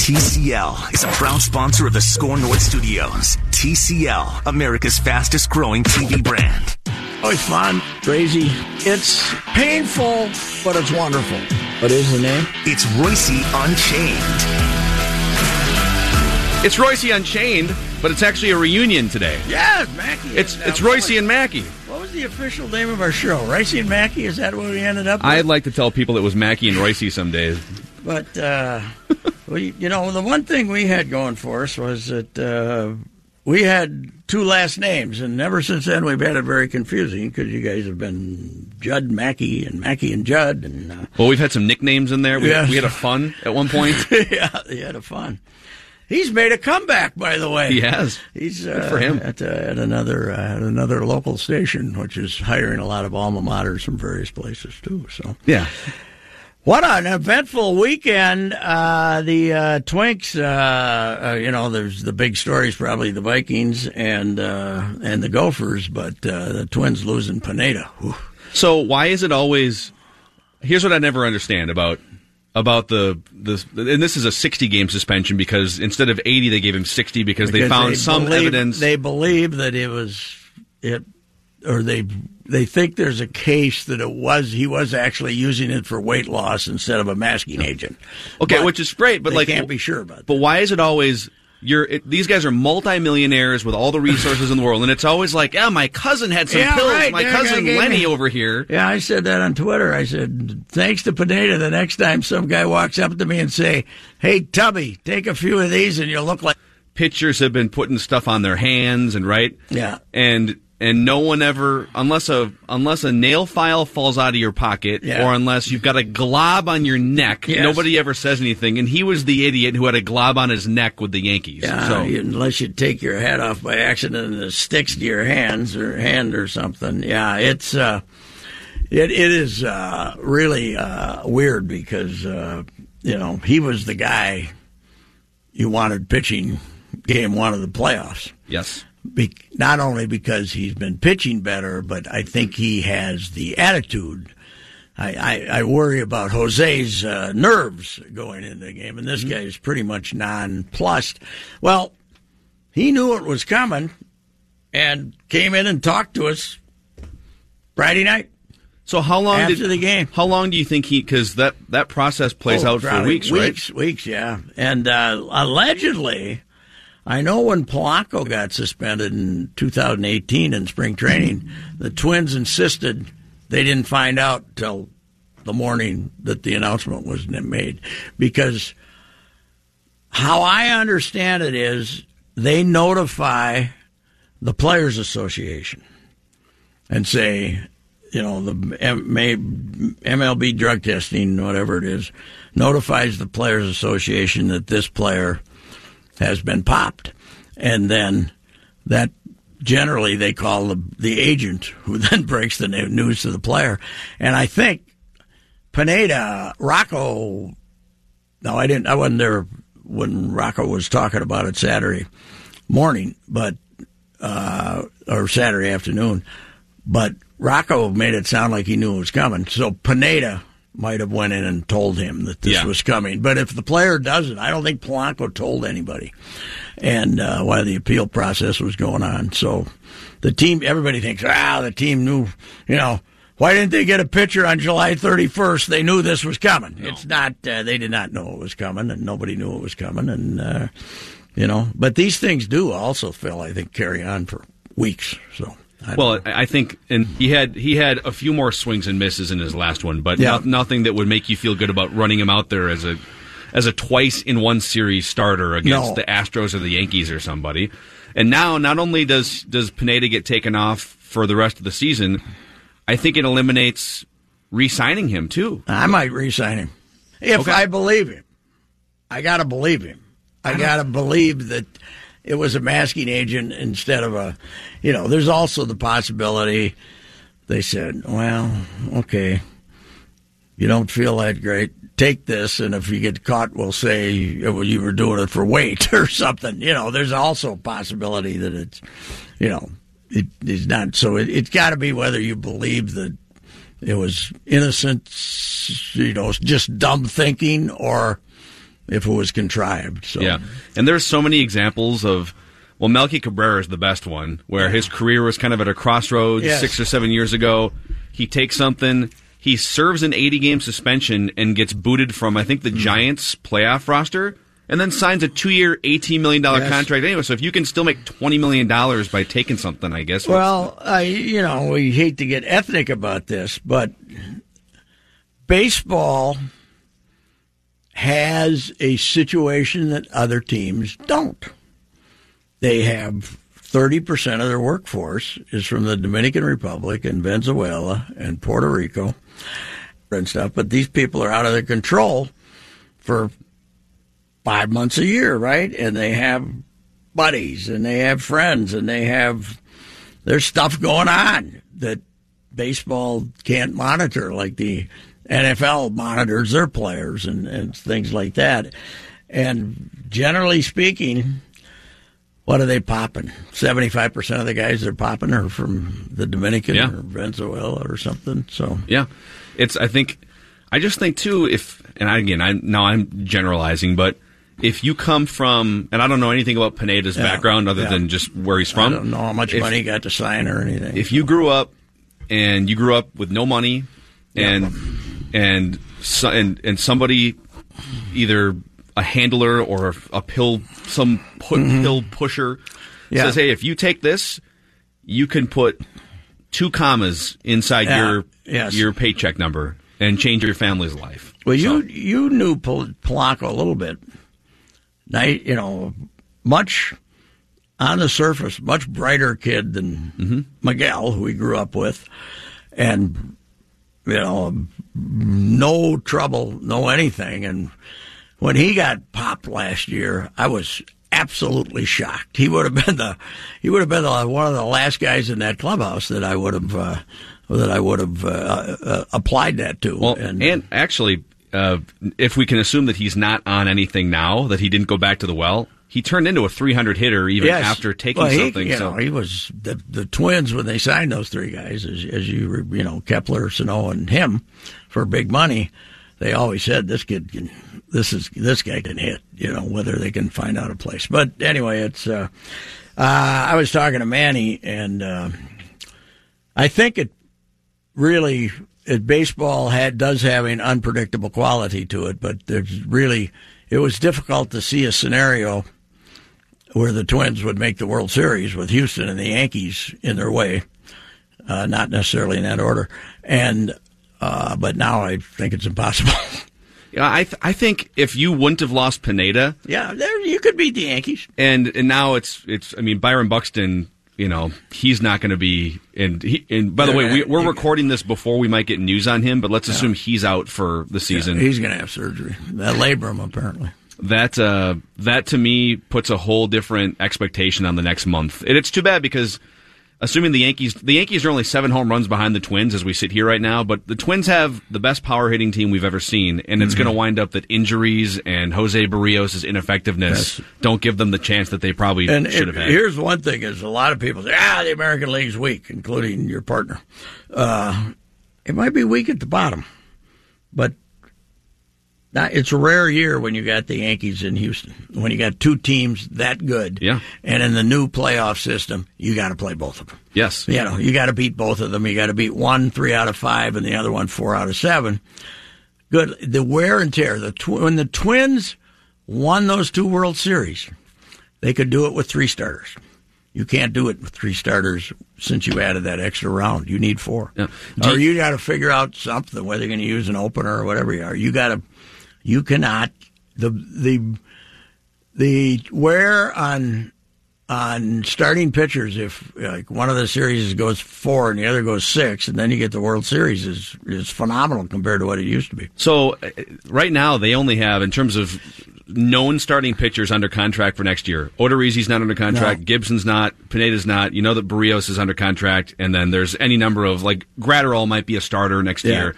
TCL is a proud sponsor of the SKOR North Studios. TCL, America's fastest growing TV brand. Oh, it's fun, crazy. It's painful, but it's wonderful. What is the name? It's Royce Unchained. It's Royce Unchained, but it's actually a reunion today. Yeah, Mackey. It's and, uh, it's what Royce and Mackey. What was the official name of our show? Royce and Mackey? Is that what we ended up with? I'd like to tell people it was Mackey and Royce some days. But uh, we, you know, the one thing we had going for us was that uh, we had two last names, and ever since then we've had it very confusing because you guys have been Judd Mackey and Mackey and Judd, and uh, Well, we've had some nicknames in there. We, Yes. we had a fun at one point. yeah, they had a fun. He's made a comeback, by the way. He has. He's uh, for him. at, uh, at another uh, at another local station, which is hiring a lot of alma maters from various places too. So Yeah. What an eventful weekend! Uh, the uh, Twinks, uh, uh, you know, there's the big stories, probably the Vikings and uh, and the Gophers, but uh, the Twins losing Pineda. Whew. So why is it always? Here's what I never understand about about the the and this is a 60 game suspension because instead of 80 they gave him 60 because, they Because found some believe- evidence. They believe that it was it, or they they think there's a case that it was he was actually using it for weight loss instead of a masking agent. okay, But which is great, but like can't be sure about that. But why is it always? You're it, these guys are multimillionaires with all the resources in the world, and it's always like, yeah, my cousin had some Yeah, pills. right. My cousin Lenny me- over here. Yeah, I said that on Twitter. I said, thanks to Pineda, the next time some guy walks up to me and say, hey, Tubby, take a few of these and you'll look like... pitchers have been putting stuff on their hands and right Yeah. and and no one ever unless a unless a nail file falls out of your pocket Yeah. or unless you've got a glob on your neck Yes. nobody ever says anything and he was the idiot who had a glob on his neck with the yankees Yeah, so unless you take your hat off by accident and it sticks to your hands or hand or something. Yeah, it's uh, it it is uh, really uh, weird because uh, you know he was the guy you wanted pitching game one of the playoffs. yes Be- not only because he's been pitching better, but I think he has the attitude. I, I, I worry about Jose's uh, nerves going into the game, and this guy is pretty much nonplussed. Well, he knew it was coming and came in and talked to us Friday night. so how long After did the game. how long do you think he because that that process plays Oh, out for probably weeks right Weeks, weeks, yeah. And uh, allegedly, I know when Polanco got suspended in 2018 in spring training, the Twins insisted they didn't find out till the morning that the announcement was made. Because how I understand it is they notify the Players Association and say, you know, the MLB drug testing, whatever it is, notifies the Players Association that this player has been popped. And then that generally they call the, the agent who then breaks the news to the player. And I think Pineda, Rocco, no, I didn't, I wasn't there when Rocco was talking about it Saturday morning, but, uh, or Saturday afternoon, but Rocco made it sound like he knew it was coming. So Pineda might have went in and told him that this Yeah. was coming. But if the player doesn't, I don't think Polanco told anybody. And uh, while the appeal process was going on, so the team, everybody thinks, ah, the team knew, you know, Why didn't they get a pitcher on July 31st? They knew this was coming. No. It's not. Uh, they did not know it was coming, and nobody knew it was coming. And uh, you know, but these things do also, Phil. I think carry on for weeks. So. I well, know. I think, and he had he had a few more swings and misses in his last one, but yeah. no, nothing that would make you feel good about running him out there as a as a twice in one series starter against no. the Astros or the Yankees or somebody. And now, not only does does Pineda get taken off for the rest of the season, I think it eliminates re-signing him too. I might re-sign him if okay. I believe him. I got to believe him. I, I got to believe that it was a masking agent instead of a, you know. There's also the possibility they said, well, okay, you don't feel that great. Take this, and if you get caught, we'll say you were doing it for weight or something. You know, there's also a possibility that it's, you know, it is not. So it, it's got to be whether you believe that it was innocent, you know, just dumb thinking, or if it was contrived. So yeah, and there's so many examples of. Well, Melky Cabrera is the best one, where his career was kind of at a crossroads yes. six or seven years ago. He takes something, he serves an 80 game suspension and gets booted from, I think, the hmm. Giants playoff roster and then signs a two year, $18 million yes. contract anyway. So if you can still make $20 million by taking something, I guess. Well, I, you know, we hate to get ethnic about this, but baseball has a situation that other teams don't. They have 30% of their workforce is from the Dominican Republic and Venezuela and Puerto Rico and stuff, but these people are out of their control for five months a year, right? And they have buddies and they have friends and they have there's stuff going on that baseball can't monitor like the NFL monitors their players and, and things like that. And generally speaking, what are they popping? Seventy five percent of the guys they're popping are from the Dominican yeah. or Venezuela or something. So yeah, it's I think I just think too if and I, again I now I'm generalizing, but if you come from, and I don't know anything about Pineda's yeah, background other yeah. than just where he's from. I don't know how much if, money he got to sign or anything. If you grew up and you grew up with no money, and yeah. and and and somebody either a handler or a pill some put, mm-hmm. pill pusher says, "Hey, if you take this, you can put two commas inside your yes. your paycheck number and change your family's life." Well, so. you you knew Polanco a little bit night, you know, much on the surface, much brighter kid than mm-hmm. Miguel, who he grew up with, and you know, no trouble, no anything. And when he got popped last year, I was absolutely shocked. He would have been the he would have been the, one of the last guys in that clubhouse that I would have uh, that I would have uh, uh, applied that to. Well, and, and actually, uh, if we can assume that he's not on anything now, that he didn't go back to the well, he turned into a 300 hitter even yes. after taking well, he, something. You so know, he was the the Twins when they signed those three guys, as, as you you know Kepler, Sano, and him for big money. They always said this kid can, this is this guy can hit. You know whether they can find out a place. But anyway, it's. Uh, uh, I was talking to Manny, and uh, I think it really it, baseball had does have an unpredictable quality to it, but there's really it was difficult to see a scenario where the Twins would make the World Series with Houston and the Yankees in their way, uh, not necessarily in that order. And uh, but now I think it's impossible. Yeah, I th- I think if you wouldn't have lost Pineda, yeah, there you could beat the Yankees. And and now it's it's I mean Byron Buxton you know he's not going to be. And he, and by the way, we, are recording this before we might get news on him, but let's yeah. assume he's out for the season. Yeah, he's going to have surgery, that labrum apparently. That uh, that to me puts a whole different expectation on the next month, and it's too bad because assuming the Yankees, the Yankees are only seven home runs behind the Twins as we sit here right now, but the Twins have the best power hitting team we've ever seen, and it's mm-hmm. going to wind up that injuries and Jose Berrios' ineffectiveness yes. don't give them the chance that they probably and should have had. Here's one thing: is a lot of people say, ah, the American League's weak, including your partner. Uh, it might be weak at the bottom, but not, it's a rare year when you got the Yankees in Houston. When you got two teams that good. Yeah. And in the new playoff system, you got to play both of them. Yes. You know, you got to beat both of them. You got to beat one three out of five, and the other one four out of seven. Good. The wear and tear. The tw- when the Twins won those two World Series, they could do it with three starters. You can't do it with three starters since you added that extra round. You need four. Yeah. Or you got to figure out something whether you're going to use an opener or whatever you are. You got to. You cannot the the the wear on on starting pitchers if like one of the series goes four and the other goes six and then you get the World Series is is phenomenal compared to what it used to be. So uh, right now they only have in terms of known starting pitchers under contract for next year. Odorizzi's not under contract. No. Gibson's not. Pineda's not. You know that Berrios is under contract, and then there's any number of like Graterol might be a starter next Yeah. year.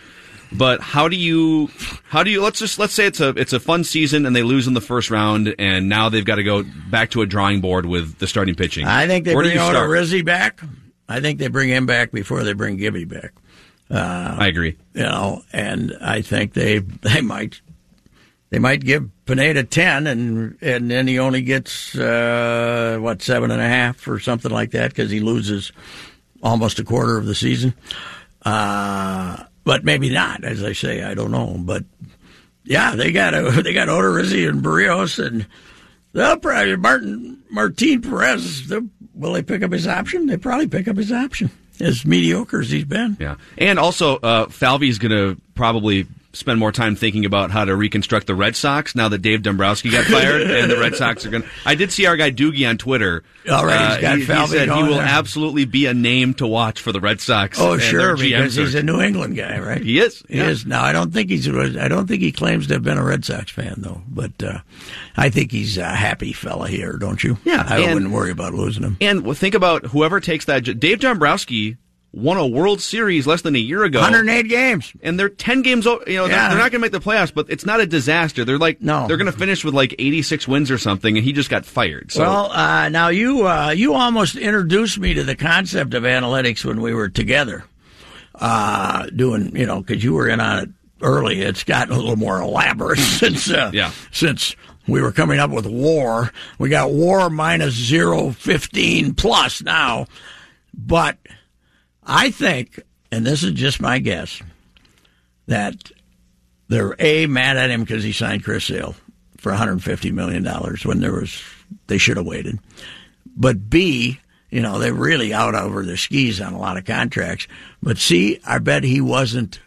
But how do you how do you let's just let's say it's a it's a fun season and they lose in the first round and now they've got to go back to a drawing board with the starting pitching. I think they Where bring start? Odorizzi back. I think they bring him back before they bring Gibby back. I agree. You know, and I think they they might they might give Pineda ten, and and then he only gets uh, what seven and a half or something like that because he loses almost a quarter of the season. Uh, but maybe not, as I say, I don't know. But yeah, they got a, they got Odorizzi and Berrios, and they'll probably Martin Martin Perez. Will they pick up his option? They probably pick up his option. As mediocre as he's been. Yeah, and also uh, Falvey's going to probably spend more time thinking about how to reconstruct the Red Sox now that Dave Dombrowski got fired, and the Red Sox are going. to... I did see our guy Doogie on Twitter. All right, he's Uh, he, he said he will there. absolutely be a name to watch for the Red Sox. Oh, and sure, because he's a New England guy, right? He is, He yeah. is. Now, I don't think he's. I don't think he claims to have been a Red Sox fan, though. But uh, I think he's a happy fella here, don't you? Yeah, I and- wouldn't worry about losing him. And think about whoever takes that. Dave Dombrowski won a World Series less than a year ago. 108 games. and they're 10 games you know they're, they're not going to make the playoffs but it's not a disaster they're like No. they're going to finish with like 86 wins or something and he just got fired so Well, uh, now you uh, you almost introduced me to the concept of analytics when we were together, uh, doing you know because you were in on it early. It's gotten a little more elaborate since uh, Yeah. since we were coming up with war. We got war minus zero fifteen plus now, but I think, and this is just my guess, that they're a mad at him because he signed Chris Sale for 150 million dollars when there was they should have waited. But B, you know, they're really out over their skis on a lot of contracts. But C, I bet he wasn't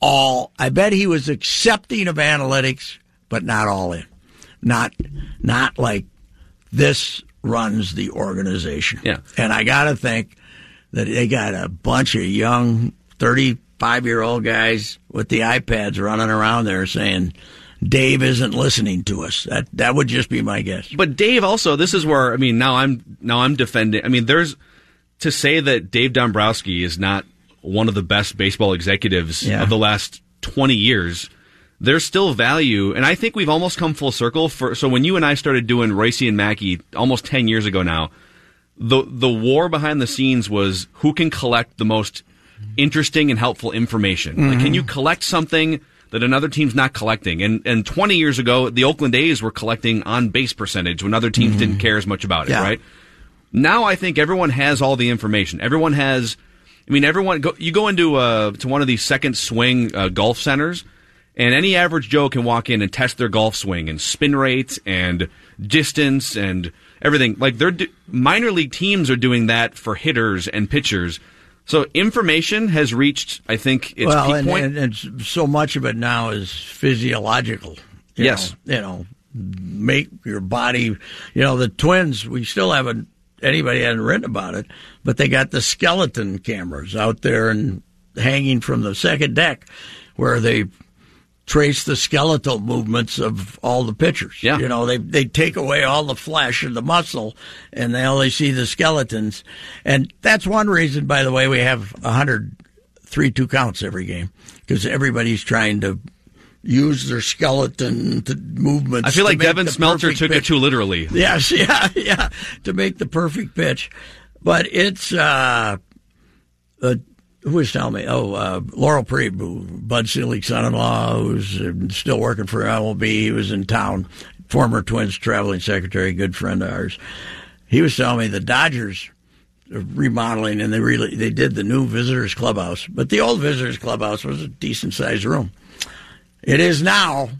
all. I bet he was accepting of analytics, but not all in. Not not like this runs the organization. Yeah. And I got to think that they got a bunch of young 35 year old guys with the iPads running around there saying, Dave isn't listening to us. That that would just be my guess. but Dave also this is where I mean now I'm now I'm defending I mean there's to say that Dave Dombrowski is not one of the best baseball executives Yeah. of the last 20 years there's still value and I think we've almost come full circle for so when you and I started doing Royce and Mackey almost 10 years ago now the the war behind the scenes was who can collect the most interesting and helpful information. Like, can you collect something that another team's not collecting? And and 20 years ago, the Oakland A's were collecting on base percentage when other teams didn't care as much about it, Yeah. right? Now I think everyone has all the information. Everyone has. I mean, everyone. Go, you go into uh, to one of these second swing uh, golf centers, and any average Joe can walk in and test their golf swing and spin rates and distance and everything. Like they're do- minor league teams are doing that for hitters and pitchers. So information has reached, I think, its well, peak and, point. and, and so much of it now is physiological. you Yes. know, you know, make your body. You know, the twins. We still haven't anybody hasn't written about it, but they got the skeleton cameras out there and hanging from the second deck, where they trace the skeletal movements of all the pitchers. Yeah. You know, they they take away all the flesh and the muscle and they only see the skeletons. And that's one reason, by the way, we have a hundred three two counts every game because everybody's trying to use their skeleton to movements. I feel like Devin Smeltzer took it too literally. Yes, yeah, yeah, to make the perfect pitch. But it's uh, uh who was telling me? Oh, uh, Laurel Prieb, Bud Selig's son-in-law, who's uh, still working for MLB. He was in town. Former Twins traveling secretary, good friend of ours. He was telling me the Dodgers are remodeling, and they really they did the new visitors clubhouse, but the old visitors clubhouse was a decent sized room. It is now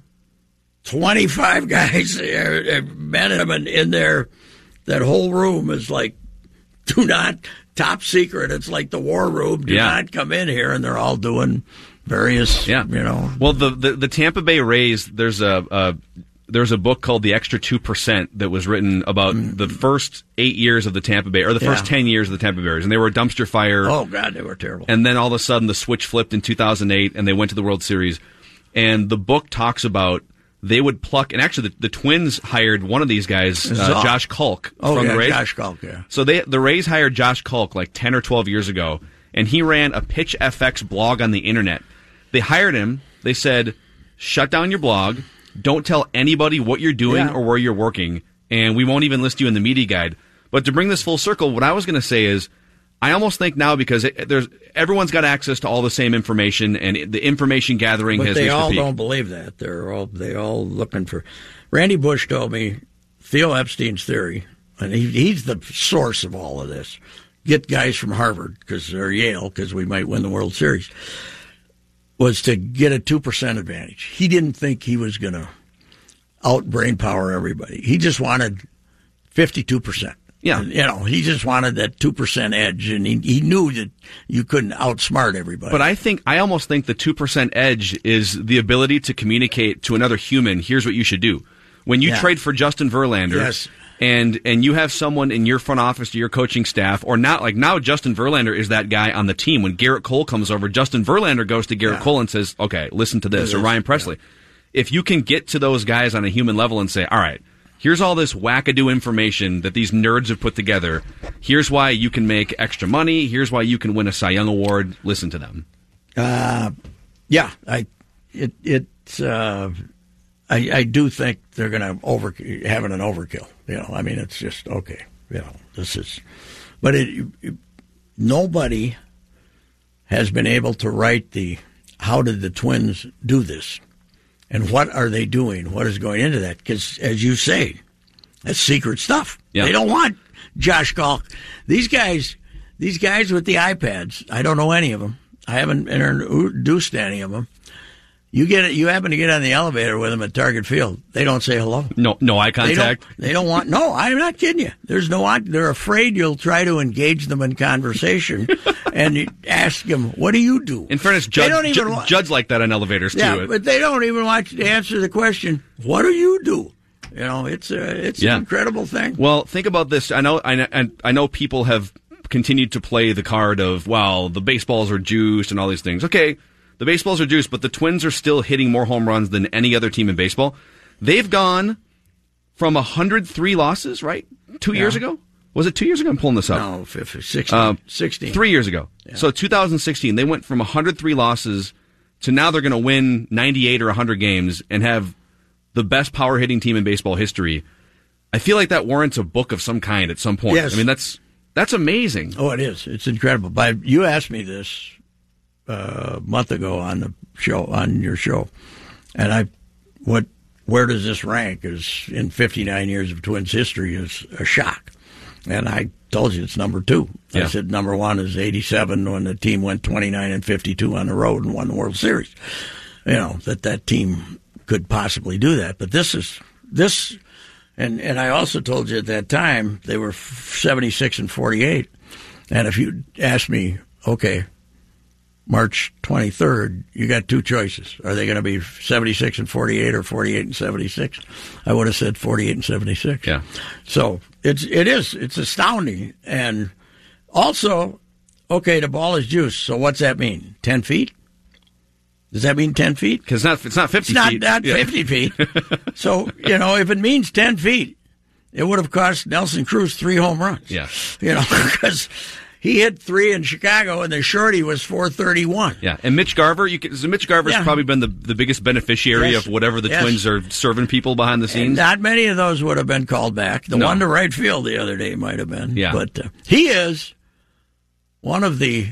25 guys, men and women in there. That whole room is like, do not, top secret. It's like the war room. Do Yeah. not come in here. And they're all doing various, Yeah, you know. Well, the the, the Tampa Bay Rays. There's a, a there's a book called The Extra Two Percent that was written about the first eight years of the Tampa Bay, or the first Mm. Yeah. ten years of the Tampa Bay Rays, and they were a dumpster fire. Oh, God, they were terrible. And then all of a sudden, the switch flipped in 2008, and they went to the World Series. And the book talks about they would pluck, and actually, the, the Twins hired one of these guys, uh, Josh Kalk, oh, from yeah, the Rays. Josh Kalk, yeah. So they the Rays hired Josh Kalk like 10 or 12 years ago, and he ran a Pitch FX blog on the internet. They hired him. They said, "Shut down your blog. Don't tell anybody what you're doing Yeah. or where you're working, and we won't even list you in the media guide." But to bring this full circle, what I was going to say is, I almost think now because it, there's everyone's got access to all the same information, and it- the information gathering But has they all don't believe that. They're all they all looking for. Randy Bush told me Theo Epstein's theory, and he, he's the source of all of this. Get guys from Harvard because or Yale because we might win the World Series. Was to get a two percent advantage. He didn't think he was going to out brain power everybody. He just wanted fifty two percent. Yeah. You know, he just wanted that two percent edge, and he he knew that you couldn't outsmart everybody. But I think I almost think the two percent edge is the ability to communicate to another human. Here's what you should do. When you Yeah. trade for Justin Verlander, Yes. and and you have someone in your front office, to your coaching staff, or not like now Justin Verlander is that guy on the team. When Gerrit Cole comes over, Justin Verlander goes to Gerrit Yeah. Cole and says, "Okay, listen to this," or Ryan Pressly. If you can get to those guys on a human level and say, "All right." Here's all this wackadoo information that these nerds have put together. Here's why you can make extra money. Here's why you can win a Cy Young award. Listen to them. Yeah, I it it's uh, I I do think they're going to over having an overkill. You know, I mean, it's just okay. You know, this is, but it, it- nobody has been able to write the how did the Twins do this, and what are they doing? What is going into that? Because as you say, that's secret stuff. Yeah. They don't want Josh Kalk. These guys, these guys with the iPads. I don't know any of them. I haven't introduced any of them. You get it. You happen to get on the elevator with them at Target Field. They don't say hello. No, no eye They contact. don't. They don't want. No, I'm not kidding you. There's no. They're afraid you'll try to engage them in conversation, and ask them, "What do you do?" In fairness, they don't even want. Judd's like that on elevators too. yeah, but they don't even want you to answer the question, "What do you do?" You know, it's a it's Yeah. an incredible thing. Well, think about this. I know, I know, I know people have continued to play the card of, well, the baseballs are juiced and all these things. Okay, the baseballs are juiced, but the Twins are still hitting more home runs than any other team in baseball. They've gone from 103 losses, right? Two years ago? Was it two years ago? I'm pulling this up. no, 50, 16, Um, 16. Three years ago. So 2016, they went from 103 losses to now they're going to win 98 or 100 games and have the best power hitting team in baseball history. I feel like that warrants a book of some kind at some point. Yes. I mean, that's that's amazing. Oh, it is. It's incredible. But you asked me this uh, a month ago on the show, on your show, and I, what, where does this rank? Is in 59 years of Twins history is a shock, and I told you it's number two. I said number one is 87 when the team went 29 and 52 on the road and won the World Series. You know that that team could possibly do that, but this is this. And and I also told you at that time they were 76 and 48. And if you asked me, okay, March 23rd, you got two choices. Are they going to be 76 and 48 or 48 and 76? I would have said 48 and 76. Yeah. So it's it is it's astounding, and also, okay, the ball is juice. So what's that mean? 10 feet? Does that mean 10 feet? Because not it's not 50 It's not, feet. not Yeah. 50 feet. so, you know, if it means 10 feet, it would have cost Nelson Cruz three home runs. Yeah. You know, because he hit three in Chicago and the shorty was 431. Yeah, and Mitch Garver, you can, so Mitch Garver's Yeah. probably been the, the biggest beneficiary Yes. of whatever the Yes. Twins are serving people behind the And scenes. not many of those would have been called back. The No. one to right field the other day might have been. Yeah. But uh, he is one of the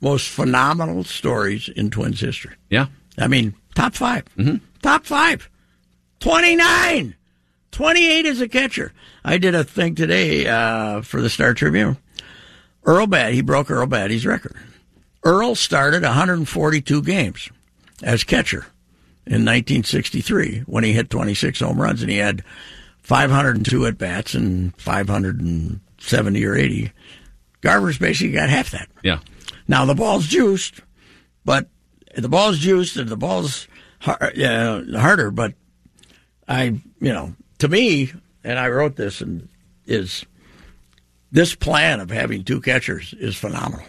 most phenomenal stories in Twins history. Yeah. I mean, top 5 Mm-hmm. Top five. 29. 28 as a catcher. I did a thing today uh, for the Star Tribune. Earl Bad, he broke Earl Battey's record. Earl started 142 games as catcher in 1963 when he hit 26 home runs and he had 502 at bats and 570 or 80. Garver's basically got half that. Yeah. Now the ball's juiced, but the ball's juiced and the ball's har- uh, harder. But I, you know, to me, and I wrote this, and is this plan of having two catchers is phenomenal.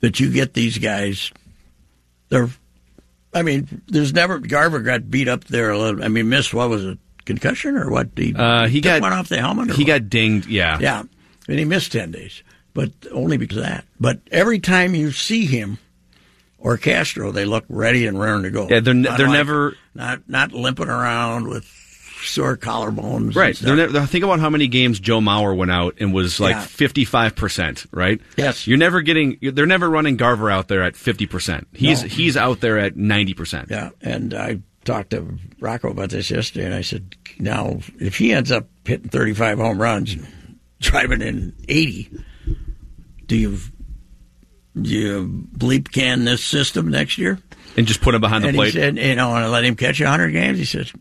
That you get these guys, they're, I mean, there's never Garver got beat up there a little. I mean, missed what was it, concussion or what? He, Uh, he got one off the helmet. Or He what? got dinged. Yeah. Yeah, and he missed ten days, but only because of that. But every time you see him or Castro, they look ready and raring to go. Yeah, they're Not they're like- never- not not limping around with sore collarbones. Right. They're think about how many games Joe Mauer went out and was like fifty five percent. Right. Yes. You're never getting. They're never running Garver out there at fifty percent. He's No. he's out there at ninety percent. Yeah, and I talked to Rocco about this yesterday, and I said, now if he ends up hitting 35 home runs and driving in 80, do you do you bleep can this system next year? And just put him behind the plate. and plate. he said, you know, and let him catch 100 games. He says,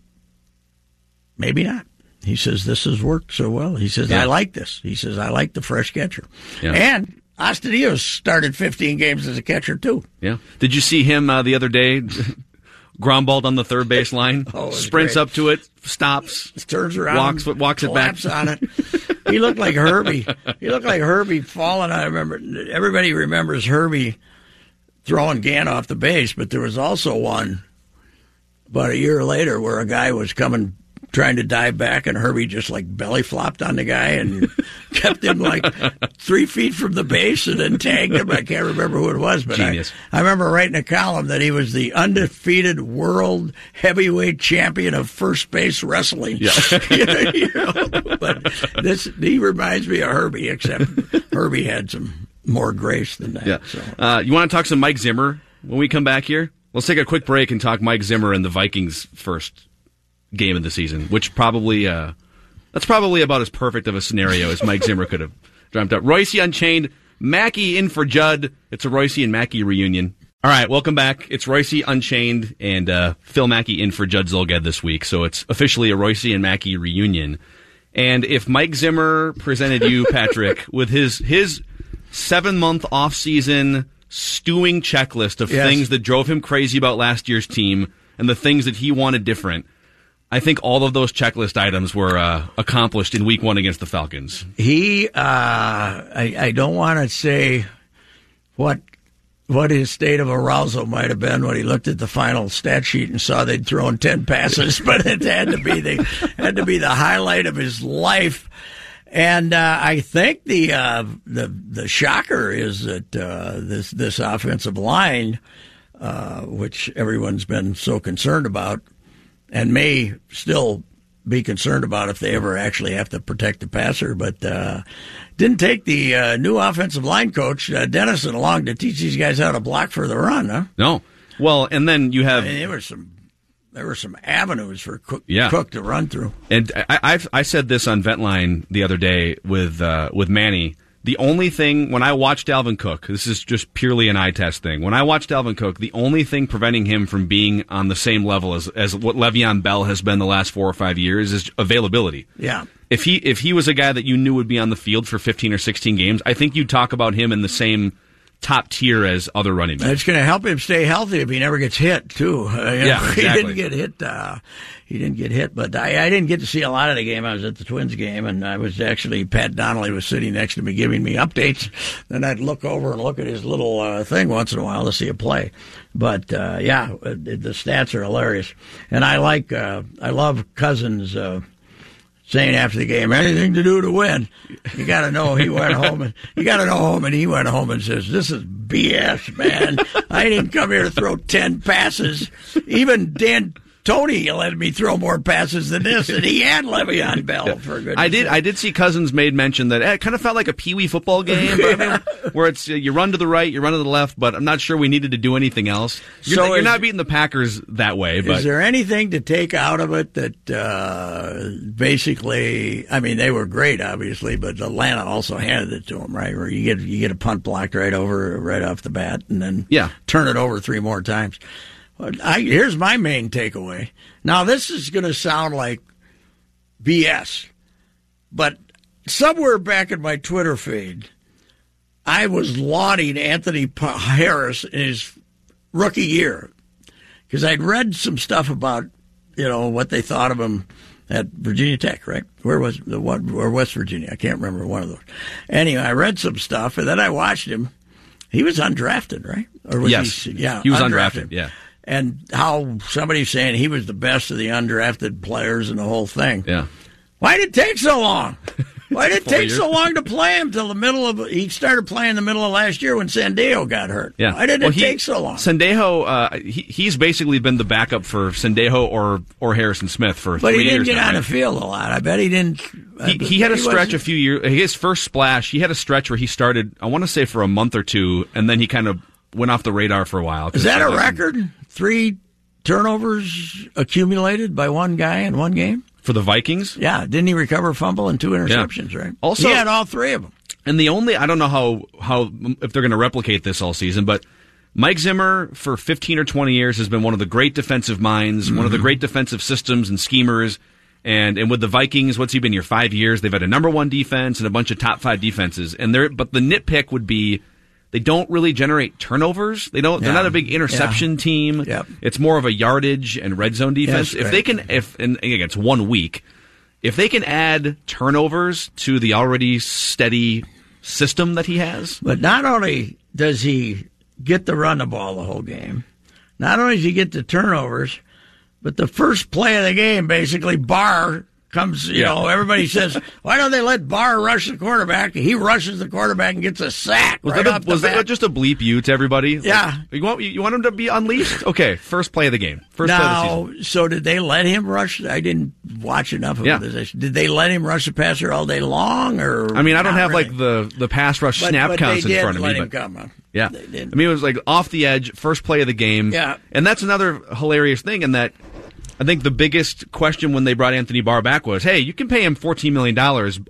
maybe not. He says, this has worked so well. He says, Yeah. I like this. He says, I like the fresh catcher. Yeah. And Astudillo started 15 games as a catcher, too. yeah. Did you see him uh, the other day? Ground balled on the third base line. Oh, sprints great. up to it. Stops. turns around, Walks- walks it back. on it. He looked like Herbie. He looked like Herbie falling. I remember everybody remembers Herbie throwing Gant off the base, but there was also one about a year later where a guy was coming trying to dive back and Herbie just like belly flopped on the guy and kept him like three feet from the base and then tagged him. I can't remember who it was, but I, I remember writing a column that he was the undefeated world heavyweight champion of first base wrestling. Yeah. you know, you know, but this he reminds me of Herbie, except Herbie had some more grace than that. Yeah. So. Uh, you want to talk some Mike Zimmer when we come back here? Let's take a quick break and talk Mike Zimmer and the Vikings' first game of the season, which probably uh, that's probably about as perfect of a scenario as Mike Zimmer could have dreamt up. Royce Unchained, Mackey in for Judd. It's a Royce and Mackey reunion. All right, welcome back. It's Royce Unchained and uh, Phil Mackey in for Judd Zulgad this week, so it's officially a Royce and Mackey reunion. And if Mike Zimmer presented you, Patrick, with his his seven month off season stewing checklist of Yes. things that drove him crazy about last year's team and the things that he wanted different, I think all of those checklist items were uh, accomplished in Week One against the Falcons. He, uh, I, I don't want to say what what his state of arousal might have been when he looked at the final stat sheet and saw they'd thrown ten passes, but it had to be the had to be the highlight of his life. And uh, I think the uh, the the shocker is that uh, this this offensive line, uh, which everyone's been so concerned about, and may still be concerned about if they ever actually have to protect the passer. But uh, didn't take the uh, new offensive line coach uh, Dennison along to teach these guys how to block for the run. Huh? No, well, and then you have I mean, there were some there were some avenues for Cook, Yeah. Cook to run through. And I, I've, I said this on Ventline the other day with uh, with Manny. The only thing when I watched Dalvin Cook, this is just purely an eye test thing. When I watched Dalvin Cook, the only thing preventing him from being on the same level as as what Le'Veon Bell has been the last four or five years is availability. Yeah. If he if he was a guy that you knew would be on the field for 15 or 16 games, I think you'd talk about him in the same top tier as other running backs. It's going to help him stay healthy if he never gets hit too. Uh, you know, Yeah, he didn't get hit. Uh, he didn't get hit, but I, I didn't get to see a lot of the game. I was at the Twins game, and I was actually Pat Donnelly was sitting next to me giving me updates. Then I'd look over and look at his little uh, thing once in a while to see a play. But uh, yeah, uh, the stats are hilarious, and I like uh, I love Cousins. Saying after the game, anything to do to win. You got to know he went home and you got to know home and he went home and says, "This is BS, man. I didn't come here to throw ten passes." Even Dan Tony let me throw more passes than this, and he had Le'Veon Bell for a good. I did. I did see Cousins made mention that eh, it kind of felt like a pee wee football game, I mean, where it's you run to the right, you run to the left, but I'm not sure we needed to do anything else. You're, So you're is- not beating the Packers that way, but Is there anything to take out of it that uh, basically? I mean, they were great, obviously, but Atlanta also handed it to them, right? Where you get you get a punt blocked right over right off the bat, and then Yeah. turn it over three more times. I, here's my main takeaway. Now, this is going to sound like BS, but somewhere back in my Twitter feed, I was lauding Anthony Harris in his rookie year because I'd read some stuff about you know what they thought of him at Virginia Tech, right? Where was the one or West Virginia? I can't remember one of those. Anyway, I read some stuff and then I watched him. He was undrafted, right? Or was Yes. he, yeah, He was undrafted, yeah. And how somebody's saying he was the best of the undrafted players and the whole thing. yeah. Why did it take so long? Why did it take years. so long to play him till the middle of? He started playing the middle of last year when Sendejo got hurt. Yeah. Why did Well, it he- take so long? Sendejo, uh, he, he's basically been the backup for Sendejo or or Harrison Smith for but he didn't get now, on right? the field a lot. I bet he didn't. He, he had a stretch a few years. His first splash, he had a stretch where he started. I want to say for a month or two, and then he kind of went off the radar for a while. Is that a record? Three turnovers accumulated by one guy in one game. for the Vikings? Yeah, didn't he recover a fumble and two interceptions? Right. Also- he had all three of them. And the only I don't know how how if they're going to replicate this all season, but Mike Zimmer for 15 or 20 years has been one of the great defensive minds, one of the mm-hmm. great defensive systems and schemers. And and with the Vikings, what's he been here five years? They've had a number one defense and a bunch of top five defenses. And they're but the nitpick would be they don't really generate turnovers. They don't. They're not a big interception Yeah. team. Yep. It's more of a yardage and red zone defense. Yes, if they can, if and again, it's one week. If they can add turnovers to the already steady system that he has, But not only does he get to run the ball the whole game, not only does he get the turnovers, but the first play of the game, basically, Barr comes, you Yeah. know, everybody says, why don't they let Barr rush the quarterback? He rushes the quarterback and gets a sack was, right that, a, was that just a bleep you to everybody? Yeah. Like, you want you want him to be unleashed? Okay, first play of the game. First play of the now, season. so did they let him rush? I didn't watch enough of Yeah. this. Did they let him rush the passer all day long? Or I mean, I don't have really? like the the pass rush But- snap but counts in front of me, but. Yeah. They did. I mean, it was like off the edge, first play of the game. Yeah. And that's another hilarious thing in that I think the biggest question when they brought Anthony Barr back was, hey, you can pay him $14 million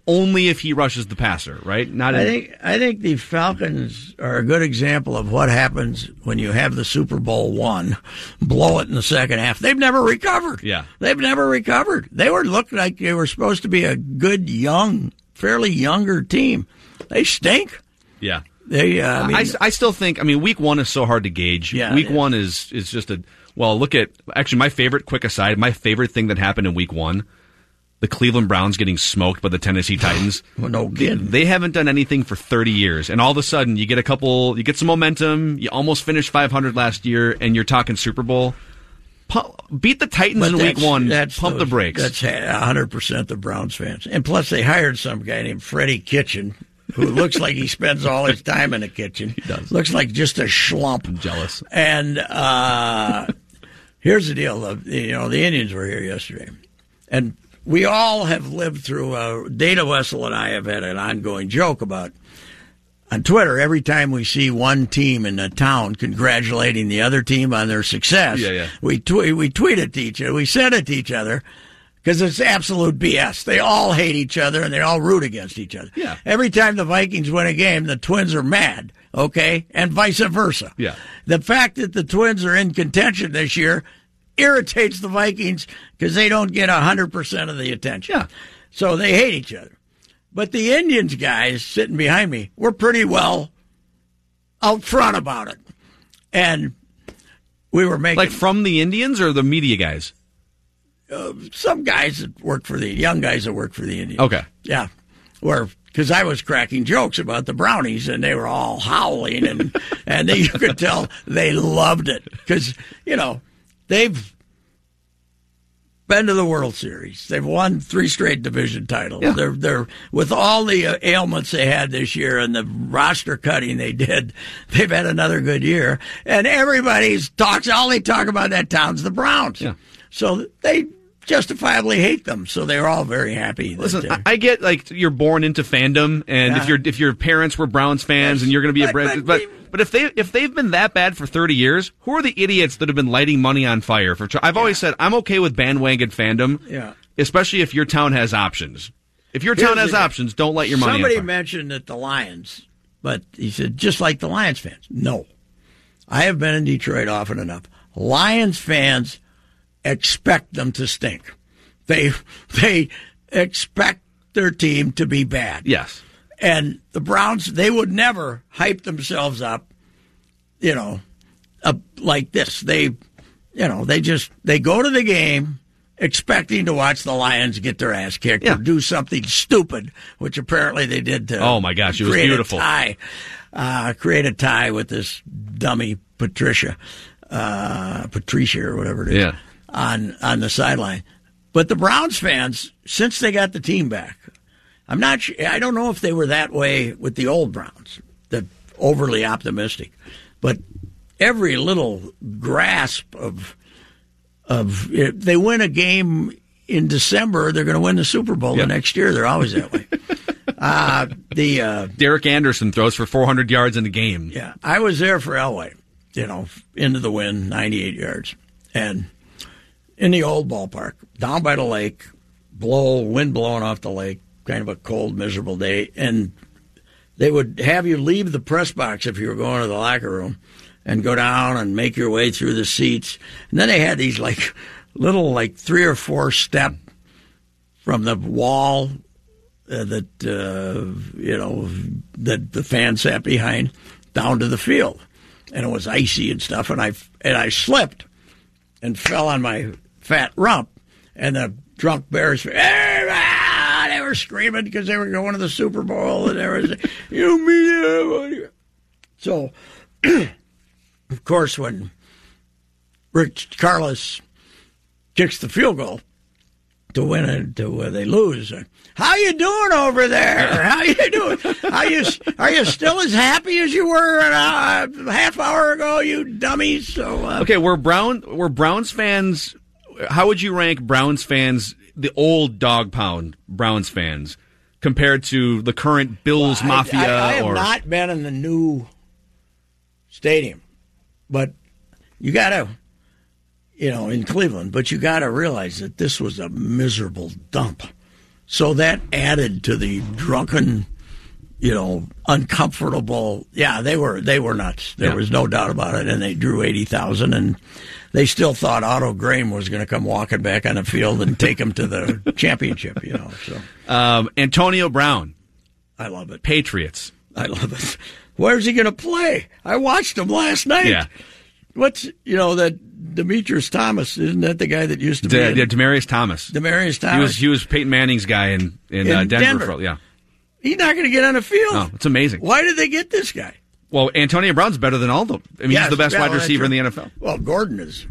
only if he rushes the passer, right? Not I in, think I think the Falcons are a good example of what happens when you have the Super Bowl one, blow it in the second half. They've never recovered. Yeah. they've never recovered. They were looked like they were supposed to be a good young, fairly younger team. They stink. yeah. They, uh, I mean, I, I still think. I mean, week one is so hard to gauge. Yeah, week is. one is is just a well. Look at actually my favorite. Quick aside, my favorite thing that happened in week one, the Cleveland Browns getting smoked by the Tennessee Titans. well, no kidding. They haven't done anything for 30 years, and all of a sudden you get a couple, you get some momentum. You almost finished 500 last year, and you're talking Super Bowl. Pu- beat the Titans But in week one. that's Pump the brakes. That's hundred percent the Browns fans, and plus they hired some guy named Freddie Kitchen, who looks like he spends all his time in the kitchen. He does. Looks like just a schlump. I'm jealous. And uh, here's the deal: the, you know, the Indians were here yesterday, and we all have lived through. Uh, Dana Wessel and I have had an ongoing joke about on Twitter every time we see one team in a town congratulating the other team on their success. Yeah, yeah. We tweet, we tweet it to each other. We send it to each other because it's absolute BS. They all hate each other and they all root against each other. Yeah. Every time the Vikings win a game, the Twins are mad. Okay, and vice versa. Yeah. The fact that the Twins are in contention this year irritates the Vikings because they don't get hundred percent of the attention. Yeah. So they hate each other. But the Indians guys sitting behind me were pretty well out front about it. And we were making like from the Indians or the media guys. Uh, some guys that work for the young guys that work for the Indians. Okay. Yeah. Where because I was cracking jokes about the brownies and they were all howling and and they, you could tell they loved it because you know they've been to the World Series. They've won three straight division titles. Yeah. They're they're with all the uh, ailments they had this year and the roster cutting they did. They've had another good year, and everybody's talks. All they talk about that town's the Browns. Yeah. So they justifiably hate them. So they're all very happy. Listen, uh, I, I get like you're born into fandom, and Yeah. if your if your parents were Browns fans, and you're going to be a Browns, but but but if they if they've been that bad for 30 years, who are the idiots that have been lighting money on fire for? I've always said I'm okay with bandwagon fandom, Yeah. especially if your town has options. If your Here's town has the- options, don't let your money Somebody mentioned that the Lions, but he said just like the Lions fans. No, I have been in Detroit often enough. Lions fans expect them to stink. They they expect their team to be bad. yes, And the Browns, they would never hype themselves up, you know, up like this. They, you know, they just they go to the game expecting to watch the Lions get their ass kicked Yeah. or do something stupid, which apparently they did to. Oh, my gosh, it was beautiful. A tie, uh, create a tie with this dummy Patricia, uh, Patricia or whatever it is, Yeah. On on the sideline. But the Browns fans, since they got the team back, I'm not. Sure, I don't know if they were that way with the old Browns, the overly optimistic, but every little grasp of of if they win a game in December, they're going to win the Super Bowl Yeah. the next year. They're always that way. uh, the uh, Derek Anderson throws for 400 yards in the game. yeah, I was there for Elway, you know, into the wind, 98 yards, and in the old ballpark, down by the lake, blow wind blowing off the lake, kind of a cold, miserable day, and they would have you leave the press box if you were going to the locker room, and go down and make your way through the seats, and then they had these like little like three or four step from the wall uh, that uh, you know that the fan sat behind down to the field, and it was icy and stuff, and I and I slipped and fell on my fat rump, and the drunk bears. Ah," They were screaming because they were going to the Super Bowl, and there was you media. So, of course, when Rich Karlis kicks the field goal to win it, to they lose. uh, How you doing over there? How you doing? Are you are you still as happy as you were an, uh, half hour ago? You dummies! So uh, Okay, we're Brown. We're Browns fans. How would you rank Browns fans, the old dog pound Browns fans, compared to the current Bills I- Mafia? I, I have or not been in the new stadium, but you got to, you know, in Cleveland. But you got to realize that this was a miserable dump. So that added to the drunken, you know, uncomfortable. Yeah, they were they were nuts. There Yeah. was no doubt about it. And they drew eighty thousand, and they still thought Otto Graham was going to come walking back on the field and take them to the championship. You know, so um, Antonio Brown, I love it. Patriots. I love it. Where's he going to play? I watched him last night. Yeah. What's you know that Demetrius Thomas isn't that the guy that used to be De- in- yeah, Demaryius Thomas. Demaryius Thomas? He was he was Peyton Manning's guy in in, In uh, Denver. Denver. For, yeah. He's not going to get on the field. Oh, it's amazing. Why did they get this guy? Well, Antonio Brown's better than all of them. I mean, Yes, he's the best yeah, wide receiver in the. NFL. Well, Gordon is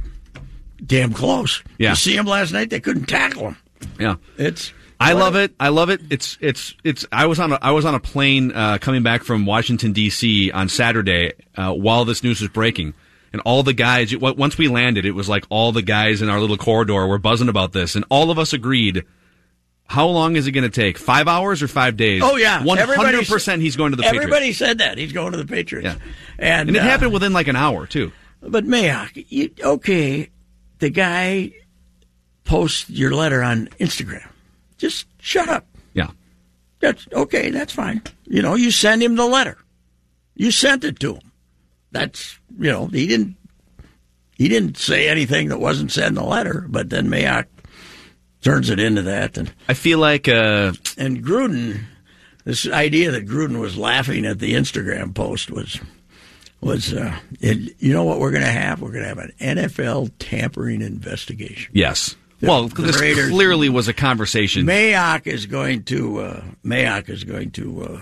damn close. Yeah. You see him last night? They couldn't tackle him. Yeah. It's I what love it. I love it. It's it's it's. I was on a, I was on a plane uh, coming back from Washington D.C. on Saturday uh, while this news was breaking, and all the guys. it- Once we landed, it was like all the guys in our little corridor were buzzing about this, and all of us agreed. How long is it going to take? Five hours or five days? Oh yeah, hundred percent. He's going to the Patriots. Everybody Patriots. said that he's going to the Patriots. Yeah. and and it uh, happened within like an hour too. But Mayock, you, okay, the guy posts your letter on Instagram. Just shut up. Yeah. That's okay. That's fine. You know, you send him the letter. You sent it to him. That's you know he didn't he didn't say anything that wasn't said in the letter. But then Mayock turns it into that, and I feel like uh, and Gruden, this idea that Gruden was laughing at the Instagram post was was uh, it, you know what we're going to have? We're going to have an NFL tampering investigation. yes. Well, the this Raiders- clearly was a conversation. Mayock is going to uh, Mayock is going to uh,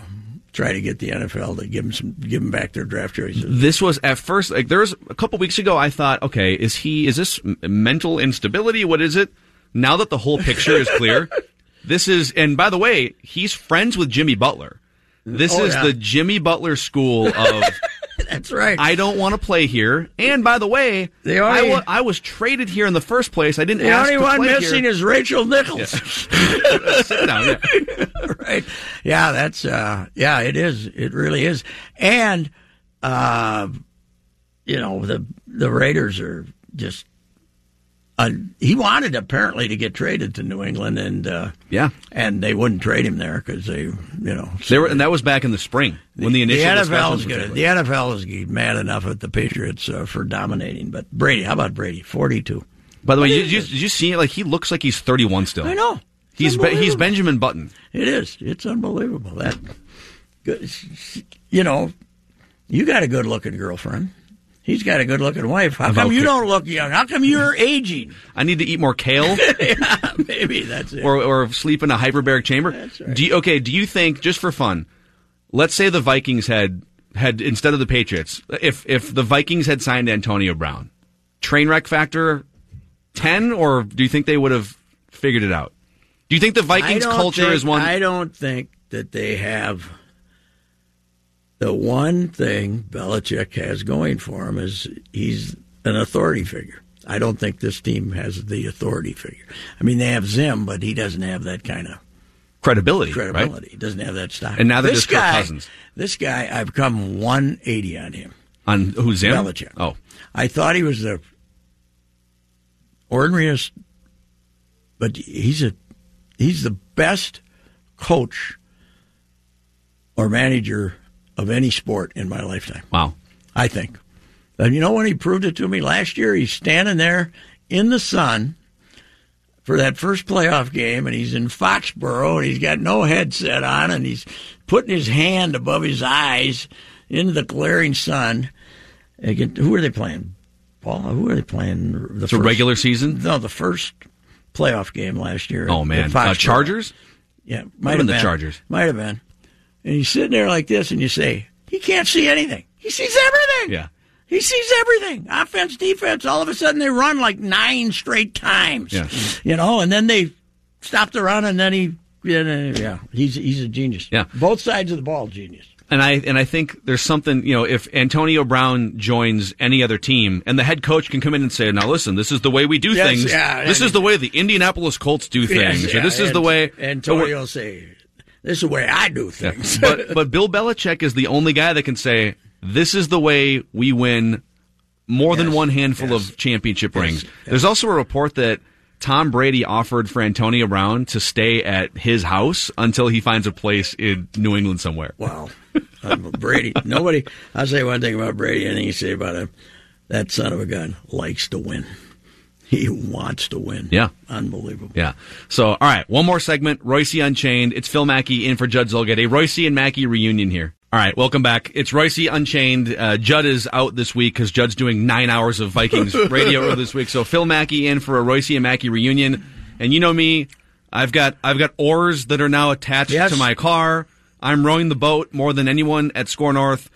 try to get the NFL to give him some give him back their draft choices. this was at first like there was a couple weeks ago. I thought, okay, is he is this mental instability? What is it? Now that the whole picture is clear, this is. And by the way, he's friends with Jimmy Butler. This Oh, is yeah. the Jimmy Butler school of That's right. I don't want to play here. And by the way, The only- I, wa- I was traded here in the first place. I didn't the only one missing here. is Rachel Nichols. Sit down, yeah. right? Yeah, that's uh, yeah, it is. It really is. And uh, you know the the Raiders are just. Uh, he wanted apparently to get traded to New England, and uh, Yeah. and they wouldn't trade him there because they, you know, They were, and that was back in the spring when the initial the NFL is good. The NFL is mad enough at the Patriots uh, for dominating, but Brady, how about Brady? Forty-two. By the way, did you, did you see it? Like he looks like he's 31 still. I know. It's He's be, he's. Benjamin Button. It is. It's unbelievable. That, you know, you got a good looking girlfriend. He's got a good looking wife. How come you don't look young? How come you're aging? I need to eat more kale yeah, maybe that's it. or or sleep in a hyperbaric chamber. That's right. Do you, okay, do you think just for fun, let's say the Vikings had had instead of the Patriots, if if the Vikings had signed Antonio Brown, train wreck factor 10 or do you think they would have figured it out? Do you think the Vikings culture think- is one I don't think that they have. The one thing Belichick has going for him is he's an authority figure. I don't think this team has the authority figure. I mean, they have Zim, but he doesn't have that kind of credibility, credibility. right? Doesn't have that stock. And now they're this guy, Cousins. This guy, I've come 180 on him. On who's in? Belichick. Oh, I thought he was the ordinariest, but he's a he's the best coach or manager of any sport in my lifetime. wow. I think. And you know when he proved it to me last year? He's standing there in the sun for that first playoff game, and he's in Foxborough, and he's got no headset on, and he's putting his hand above his eyes into the glaring sun. Again, who are they playing? Paul, who are they playing? The It's a regular season? No, the first playoff game last year. Oh man. Uh, Chargers? Yeah, Might have been the Chargers. Might have been. And he's sitting there like this, and you say, he can't see anything. He sees everything. Yeah. He sees everything. Offense, defense. All of a sudden, they run like nine straight times. Yeah. You know, and then they stop the run, and then he, yeah, yeah, he's he's a genius. Yeah. both sides of the ball, genius. And I and I think there's something you know if Antonio Brown joins any other team and the head coach can come in and say now listen this is the way we do Yes, things yeah, this is the way the Indianapolis Colts do things Yes, yeah, this is the way Antonio say, "This is the way I do Yeah. things." but but Bill Belichick is the only guy that can say this is the way we win more than one handful yes. of championship rings. There's also a report that Tom Brady offered for Antonio Brown to stay at his house until he finds a place in New England somewhere. Wow. Um, Brady. Nobody. I'll say one thing about Brady. Anything you say about him, that son of a gun likes to win. He wants to win. Yeah. Unbelievable. Yeah. So, all right, one more segment. Reusse Unchained. It's Phil Mackey in for Judd Zulgad. A Reusse and Mackey reunion here. All right, welcome back. It's Reusse Unchained. Uh, Judd is out this week because Judd's doing nine hours of Vikings radio this week. So Phil Mackey in for a Reusse and Mackey reunion. And you know me, I've got I've got oars that are now attached Yes. to my car. I'm rowing the boat more than anyone at SKOR North.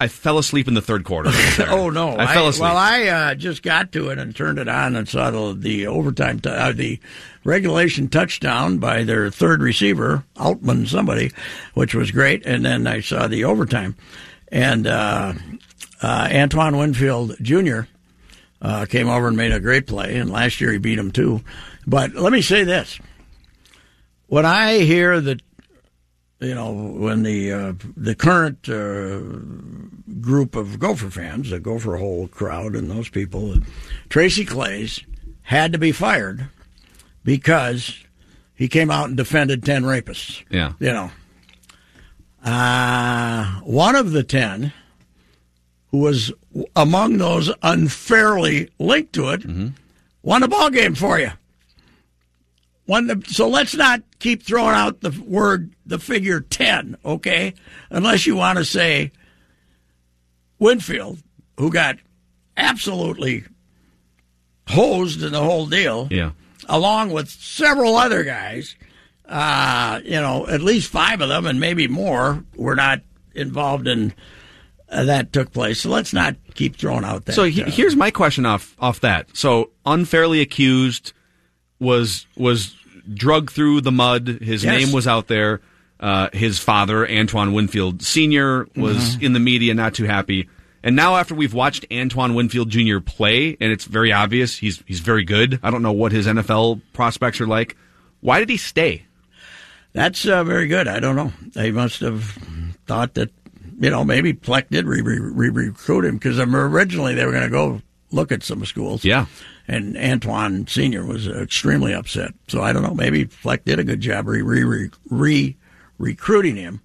I fell asleep in the third quarter. Oh no! I fell asleep. well, I uh, just got to it and turned it on and saw the, the overtime, t- uh, the regulation touchdown by their third receiver, Autman, somebody, which was great. And then I saw the overtime, and uh, uh, Antoine Winfield Jr. Uh, came over and made a great play. And last year he beat him too. But let me say this: when I hear that, you know, when the uh, the current uh, group of Gopher fans, the Gopher Hole crowd, and those people, Tracy Claeys had to be fired because he came out and defended ten rapists. yeah. You know, uh, one of the ten who was among those unfairly linked to it won a ball game for you. Won the, so let's not keep throwing out the word, the figure 10, okay? Unless you want to say Winfield, who got absolutely hosed in the whole deal, Yeah. along with several other guys. Uh, you know, at least five of them, and maybe more, were not involved in uh, that took place. So let's not keep throwing out that. So he, uh, here's my question off off that. So unfairly accused was was drugged through the mud. His Yes. name was out there. Uh, his father, Antoine Winfield Sr., was in the media, not too happy. And now, after we've watched Antoine Winfield Jr. play, and it's very obvious he's he's very good. I don't know what his NFL prospects are like. Why did he stay? That's uh, very good. I don't know. They must have thought that, you know, maybe Fleck did re recruit him because originally they were going to go look at some schools. Yeah. And Antoine Sr. was extremely upset. So I don't know. Maybe Fleck did a good job re, re, re recruiting him.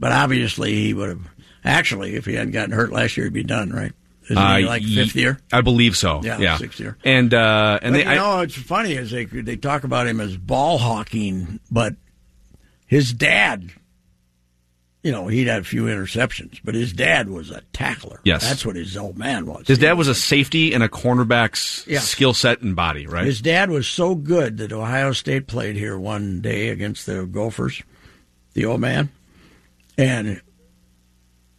But obviously he would have, actually, if he hadn't gotten hurt last year, he'd be done, right? Isn't he Uh, like fifth year? I believe so. Yeah, Yeah, sixth year. And uh, and But they, you I- know, it's funny is they they talk about him as ball hawking, but his dad, you know, he'd had a few interceptions, but his dad was a tackler. Yes. that's what his old man was. his dad was a safety and a cornerback's Yeah. skill set and body, right? His dad was so good that Ohio State played here one day against the Gophers, the old man, and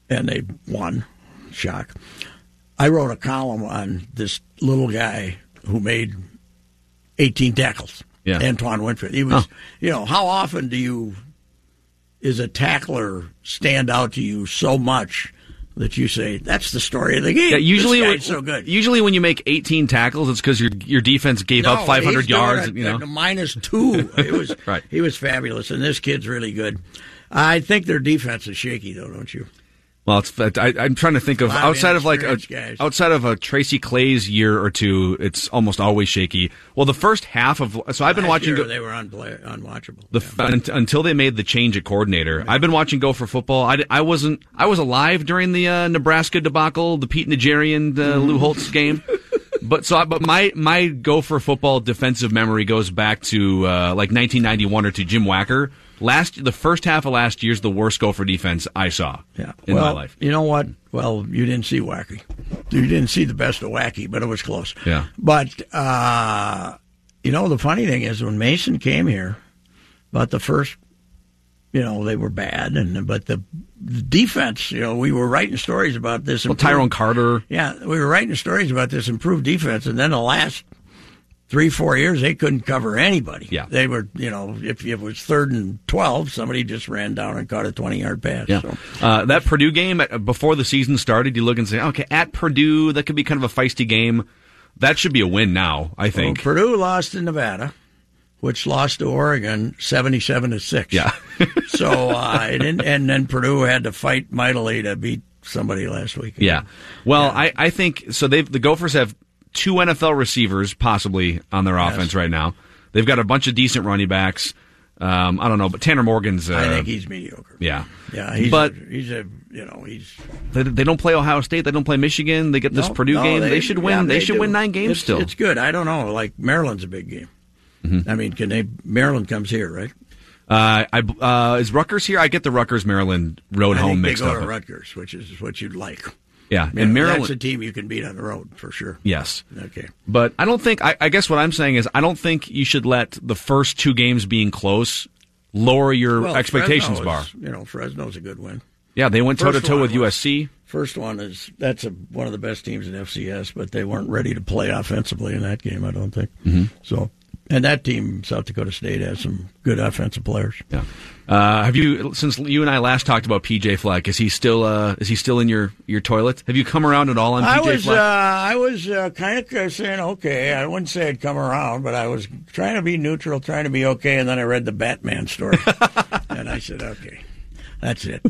and they won. Shock. I wrote a column on this little guy who made 18 tackles. Yeah. Antoine Winfield. He was, Oh. you know, how often do you, is a tackler stand out to you so much that you say, that's the story of the game? Yeah, usually, when, so good. usually when you make 18 tackles, it's because your your defense gave No, up 500 yards. it you know, a minus two. It was Right. He was fabulous, and this kid's really good. I think their defense is shaky, though, don't you? Well, it's I, I'm trying to think of outside of like a, guys. outside of a Tracy Claeys' year or two, it's almost always shaky. Well, the first half of so I've been watching. Go, they were unplay, unwatchable. the f un- until they made the change at coordinator. I've been watching Gopher Football. I, I wasn't I was alive during the uh, Nebraska debacle, the Pete Najarian uh, Lou Holtz game. But so, I, but my my Gopher Football defensive memory goes back to uh, like 1991 or to Jim Wacker. Last the first half of last year's the worst Gopher defense I saw yeah. in well, my life. You know what? Well, you didn't see Wacky. You didn't see the best of Wacky, but it was close. Yeah. But, uh, you know, the funny thing is when Mason came here, about the first, you know, they were bad, and but the, the defense, you know, we were writing stories about this. Well, improved- Tyrone Carter. Yeah, we were writing stories about this improved defense, and then the last three, four years, they couldn't cover anybody. Yeah. They were, you know, if it was third and 12, somebody just ran down and caught a 20 yard pass. Yeah, So. uh, that Purdue game uh, before the season started, you look and say, okay, at Purdue, that could be kind of a feisty game. That should be a win now. I Well, think. Purdue lost to Nevada, which lost to Oregon 77 to 6. Yeah. so, uh, didn't, and then Purdue had to fight mightily to beat somebody last week. Yeah. Well, I, I think so. They the Gophers have two NFL receivers possibly on their offense right now. They've got a bunch of decent running backs. Um, I don't know, but Tanner Morgan's. Uh, I think he's mediocre. yeah. Yeah, he's but a, he's a you know he's they, they don't play Ohio State. They don't play Michigan. They get this No, Purdue no, game. They, should win. yeah, they, should do. win nine games It's- still. It's good. I don't know. Like Maryland's a big game. Mm-hmm. I mean, can they? Maryland comes here, right? Uh, I, uh, is Rutgers here? I get the Rutgers Maryland road I home mixed they go up. to Rutgers, which is what you'd like. Yeah, Yeah, and Maryland. that's a team you can beat on the road for sure. yes. Okay. But I don't think. I, I guess what I'm saying is I don't think you should let the first two games being close lower your Well, expectations bar. is- you know, Fresno's a good win. Yeah, they went toe to toe with was- USC. First one is that's a, one of the best teams in FCS, but they weren't ready to play offensively in that game. I don't think. Mm-hmm. So, and that team, South Dakota State, has some good offensive players. Yeah. Uh, have you since you and I last talked about PJ Fleck? Is he still uh, is he still in your, your toilet? Have you come around at all on I PJ was, uh? I was uh, kind of saying okay. I wouldn't say I'd come around, but I was trying to be neutral, trying to be okay. And then I read the Batman story, and I said, okay, that's it,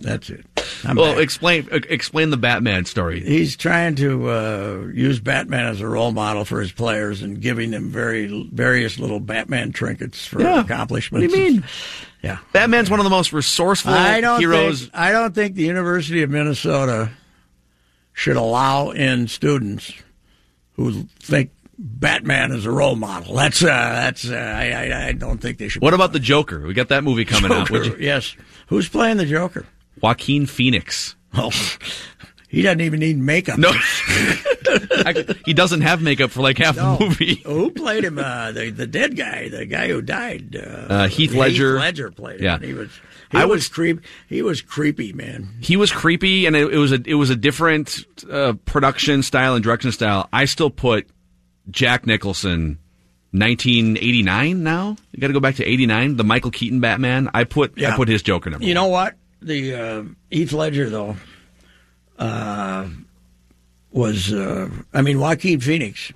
that's it. I'm well, back. explain explain the Batman story. He's trying to uh, use Batman as a role model for his players and giving them very various little Batman trinkets for Yeah. accomplishments. What do you mean? Yeah. Batman's one of the most resourceful I don't heroes. think I don't think the University of Minnesota should allow in students who think Batman is a role model. That's uh, that's uh, I, I don't think they should. What about the Joker? We got that movie coming out. Would you- Yes. Who's playing the Joker? Joaquin Phoenix. Oh, he doesn't even need makeup. No, he doesn't have makeup for like half No. the movie. Who played him? Uh, the the dead guy, the guy who died. Uh, Uh, Heath Ledger. Heath Ledger played him. Yeah. he was. He I was, was- creep. He was creepy, man. He was creepy, and it, it was a it was a different uh, production style and direction style. I still put Jack Nicholson 1989 now. You got to go back to 89. The Michael Keaton Batman. I put Yeah. I put his Joker number. You one. know what? The uh, Heath Ledger though uh, was uh, I mean Joaquin Phoenix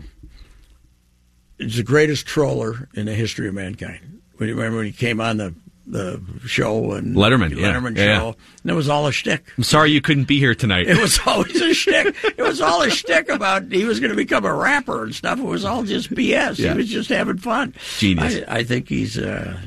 is the greatest troller in the history of mankind. Remember when he came on the the show and Letterman, yeah. Letterman Yeah, yeah. show, and it was all a shtick. I'm sorry you couldn't be here tonight. It was always a shtick. It was all a shtick about he was going to become a rapper and stuff. It was all just BS. Yeah. He was just having fun. Genius. I, I think he's uh,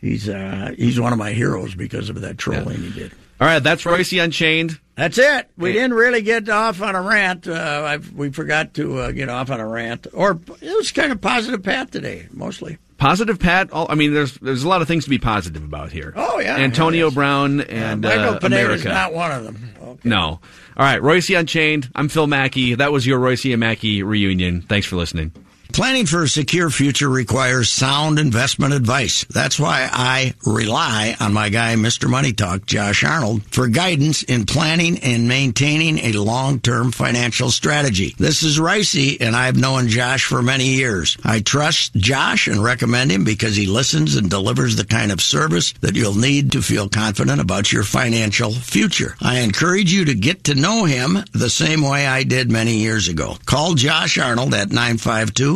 he's uh, he's one of my heroes because of that trolling he did. All right, that's Reusse Unchained. That's it. We didn't really get off on a rant. Uh, we forgot to uh, get off on a rant, or it was kind of positive path today, mostly. Positive Pat. All, I mean, there's there's a lot of things to be positive about here. Oh, yeah. Antonio Yes. Brown and Michael uh, Pineda's America. not one of them. Okay. No. All right, Reusse Unchained. I'm Phil Mackey. That was your Reusse and Mackey reunion. Thanks for listening. Planning for a secure future requires sound investment advice. That's why I rely on my guy, Mr. Money Talk, Josh Arnold, for guidance in planning and maintaining a long-term financial strategy. This is Reusse, and I've known Josh for many years. I trust Josh and recommend him because he listens and delivers the kind of service that you'll need to feel confident about your financial future. I encourage you to get to know him the same way I did many years ago. Call Josh Arnold at 952